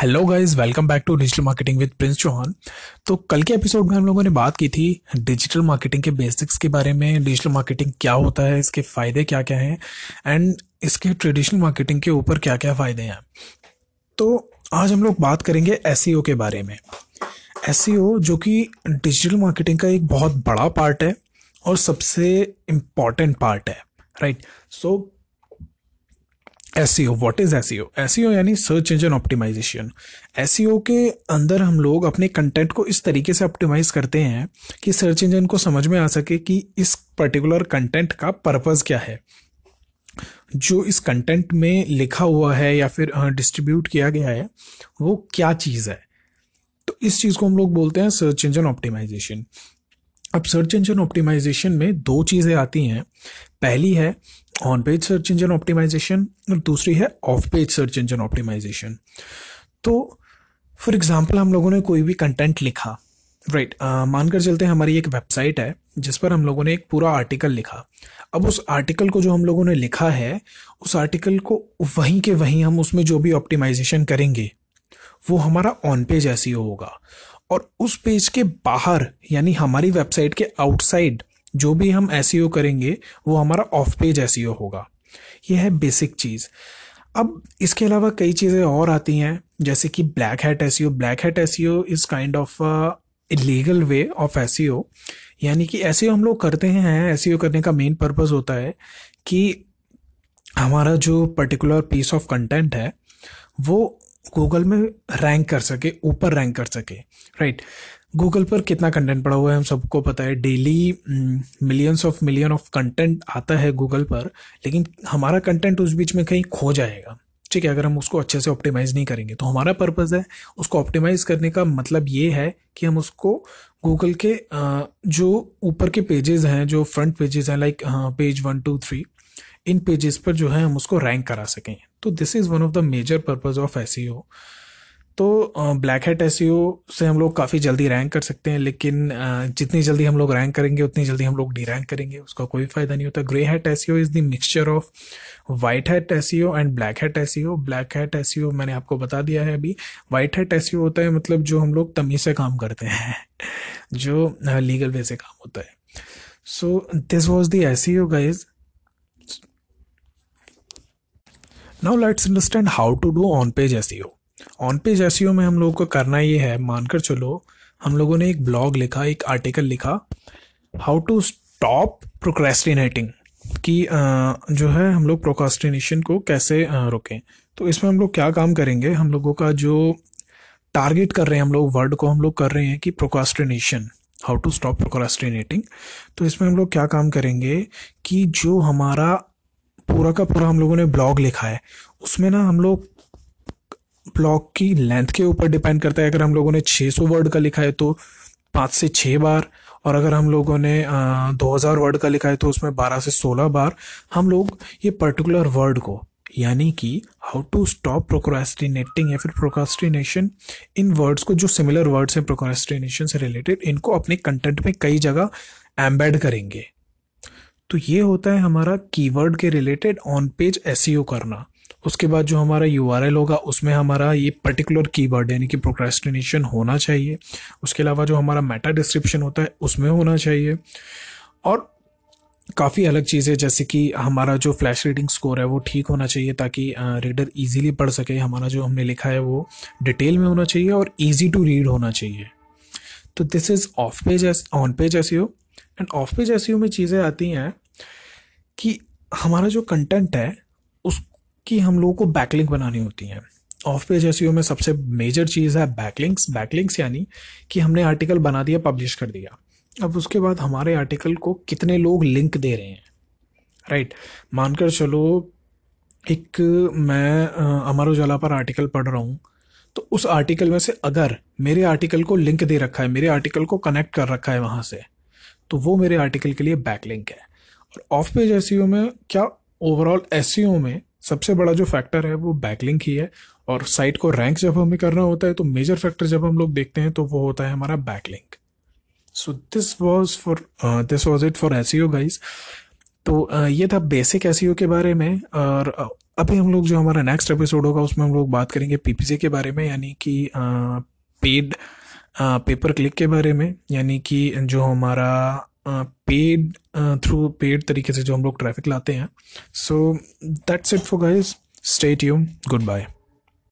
Hello guys welcome back to digital marketing with Prince Chauhan तो कल के episode में हम लोगों ने बात की थी डिजिटल मार्केटिंग के बेसिक्स के बारे में डिजिटल मार्केटिंग क्या होता है, इसके फ़ायदे क्या क्या हैं एंड इसके ट्रेडिशनल मार्केटिंग के ऊपर क्या क्या फ़ायदे हैं। तो आज हम लोग बात करेंगे एस e के बारे में। एस e जो कि डिजिटल मार्केटिंग का एक बहुत बड़ा पार्ट है और सबसे इंपॉर्टेंट पार्ट है right right? So S C O what is S C S यानी search engine optimisation S O के अंदर हम लोग अपने कंटेंट को इस तरीके से ऑप्टिमाइज करते हैं कि सर्च इंजन को समझ में आ सके कि इस पर्टिकुलर कंटेंट का पर्पज़ क्या है। जो इस कंटेंट में लिखा हुआ है या फिर डिस्ट्रीब्यूट किया गया है, वो क्या चीज़ है? तो इस चीज़ को हम लोग बोलते हैं सर्च इंजन ऑप्टिमाइजेशन अब सर्च इंजन ऑप्टिमाइजेशन में दो चीज़ें आती हैं। पहली है on page search engine optimisation और दूसरी है off page search engine optimisation तो फॉर एग्जांपल हम लोगों ने कोई भी कंटेंट लिखा राइट right, मानकर चलते हैं हमारी एक वेबसाइट है जिस पर हम लोगों ने एक पूरा आर्टिकल लिखा। अब उस आर्टिकल को जो हम लोगों ने लिखा है उस आर्टिकल को वहीं के वहीं हम उसमें जो भी ऑप्टिमाइजेशन करेंगे वो हमारा ऑन पेज ऐसी होगा। और उस पेज के बाहर, यानी हमारी वेबसाइट के आउटसाइड, जो भी हम एस e करेंगे, वो हमारा ऑफ़ पेज एस होगा। यह है बेसिक चीज़। अब इसके अलावा कई चीज़ें और आती हैं, जैसे कि black hat S black hat S is kind of legal way of S यानी कि एस हम लोग करते हैं एस करने का मेन पर्पज़ होता है कि हमारा जो पर्टिकुलर पीस ऑफ़ कंटेंट है, वो गूगल में रैंक कर सके, ऊपर रैंक कर सके राइट गूगल पर कितना कंटेंट पड़ा हुआ है, हम सबको पता है daily millions of million of content आता है गूगल पर, लेकिन हमारा कंटेंट उस बीच में कहीं खो जाएगा। ठीक है, अगर हम उसको अच्छे से ऑप्टिमाइज़ नहीं करेंगे तो हमारा पर्पज़ है उसको ऑप्टिमाइज़ करने का मतलब ये है कि हम उसको गूगल के जो ऊपर के पेजेस हैं, जो फ्रंट पेजेस हैं like page one two three इन पेजेस पर जो है हम उसको रैंक करा सकें। तो this is one of the major purpose of S तो ब्लैक हेट एस से हम लोग काफ़ी जल्दी रैंक कर सकते हैं, लेकिन जितनी जल्दी हम लोग रैंक करेंगे, उतनी जल्दी हम लोग डी रैंक करेंगे। उसका कोई फ़ायदा नहीं होता। Grey hat S is the mixture of white hat S and black hat S black hat S मैंने आपको बता दिया है अभी। वाइट हेट एस होता है मतलब जो हम लोग तमीज़ से काम करते हैं, जो लीगल वे से काम होता है। So this was the S guys now let's understand how to do on page S on page S में हम लोगों को करना ये है, मानकर चलो, हम लोगों ने एक ब्लॉग लिखा, एक आर्टिकल लिखा हाउ टू स्टॉप प्रोक्रेस्टिनेटिंग कि जो है हम लोग प्रोकास्टिनेशन को कैसे रोकें। तो इसमें हम लोग क्या काम करेंगे? हम लोगों का जो टारगेट कर रहे हैं, हम लोग वर्ड को हम लोग कर रहे हैं कि procrastination how to stop procrastinating तो इसमें हम लोग क्या काम करेंगे कि जो हमारा पूरा का पूरा हम लोगों ने ब्लॉग लिखा है। उसमें ना हम लोग ब्लॉग की लेंथ के ऊपर डिपेंड करता है। अगर हम लोगों ने 600 वर्ड का लिखा है तो पाँच से छः बार, और अगर हम लोगों ने दो हज़ार वर्ड का लिखा है तो उसमें बारह से सोलह बार। हम लोग ये पर्टिकुलर वर्ड को, यानी कि हाउ टू स्टॉप प्रोक्रास्टिनेटिंग या फिर प्रोक्रास्टिनेशन इन वर्ड्स को जो सिमिलर वर्ड्स हैं प्रोक्रास्टिनेशन से रिलेटेड इनको अपने कंटेंट में कई जगह एम्बेड करेंगे। तो ये होता है हमारा कीवर्ड के रिलेटेड ऑन पेज एस करना। उसके बाद जो हमारा यूआरएल होगा, उसमें हमारा ये पर्टिकुलर कीवर्ड यानी कि प्रोक्रेस्टिनेशन होना चाहिए। उसके अलावा जो हमारा मेटा डिस्क्रिप्शन होता है, उसमें होना चाहिए। और काफ़ी अलग चीज़ें जैसे कि हमारा जो फ्लैश रीडिंग स्कोर है, वो ठीक होना चाहिए, ताकि रीडर इजीली पढ़ सके। हमारा जो हमने लिखा है, वो डिटेल में होना चाहिए और इजी टू रीड होना चाहिए। तो this is off page on page S and off page S में चीज़ें आती हैं कि हमारा जो कंटेंट है, उसकी हम लोगों को बैकलिंक बनानी होती हैं। ऑफ़ पेज एस में सबसे मेजर चीज़ है बैकलिंक्स बैकलिंक्स यानी कि हमने आर्टिकल बना दिया पब्लिश कर दिया। अब उसके बाद हमारे आर्टिकल को कितने लोग लिंक दे रहे हैं? राइट मानकर चलो, एक मैं अमर उजाला पर आर्टिकल पढ़ रहा हूँ तो उस आर्टिकल में से अगर मेरे आर्टिकल को लिंक दे रखा है, मेरे आर्टिकल को कनेक्ट कर रखा है वहाँ से तो वो मेरे आर्टिकल के लिए बैकलिंक है। और ऑफ़ पेज एस में क्या ओवरऑल एस में सबसे बड़ा जो फैक्टर है वो बैकलिंक ही है। और साइट को रैंक जब हमें करना होता है तो मेजर फैक्टर जब हम लोग देखते हैं तो वो होता है हमारा backlink so this was for this was it for S guys तो uh, ये था बेसिक एस के बारे में। और uh, अभी हम लोग जो हमारा नेक्स्ट एपिसोड होगा उसमें हम लोग बात करेंगे पीपीसी के बारे में यानी कि पेड पेपर क्लिक के बारे में, यानी कि जो हमारा पेड थ्रू पेड तरीके से जो हम लोग ट्रैफ़िक लाते हैं। So that's it for guys stay tune good bye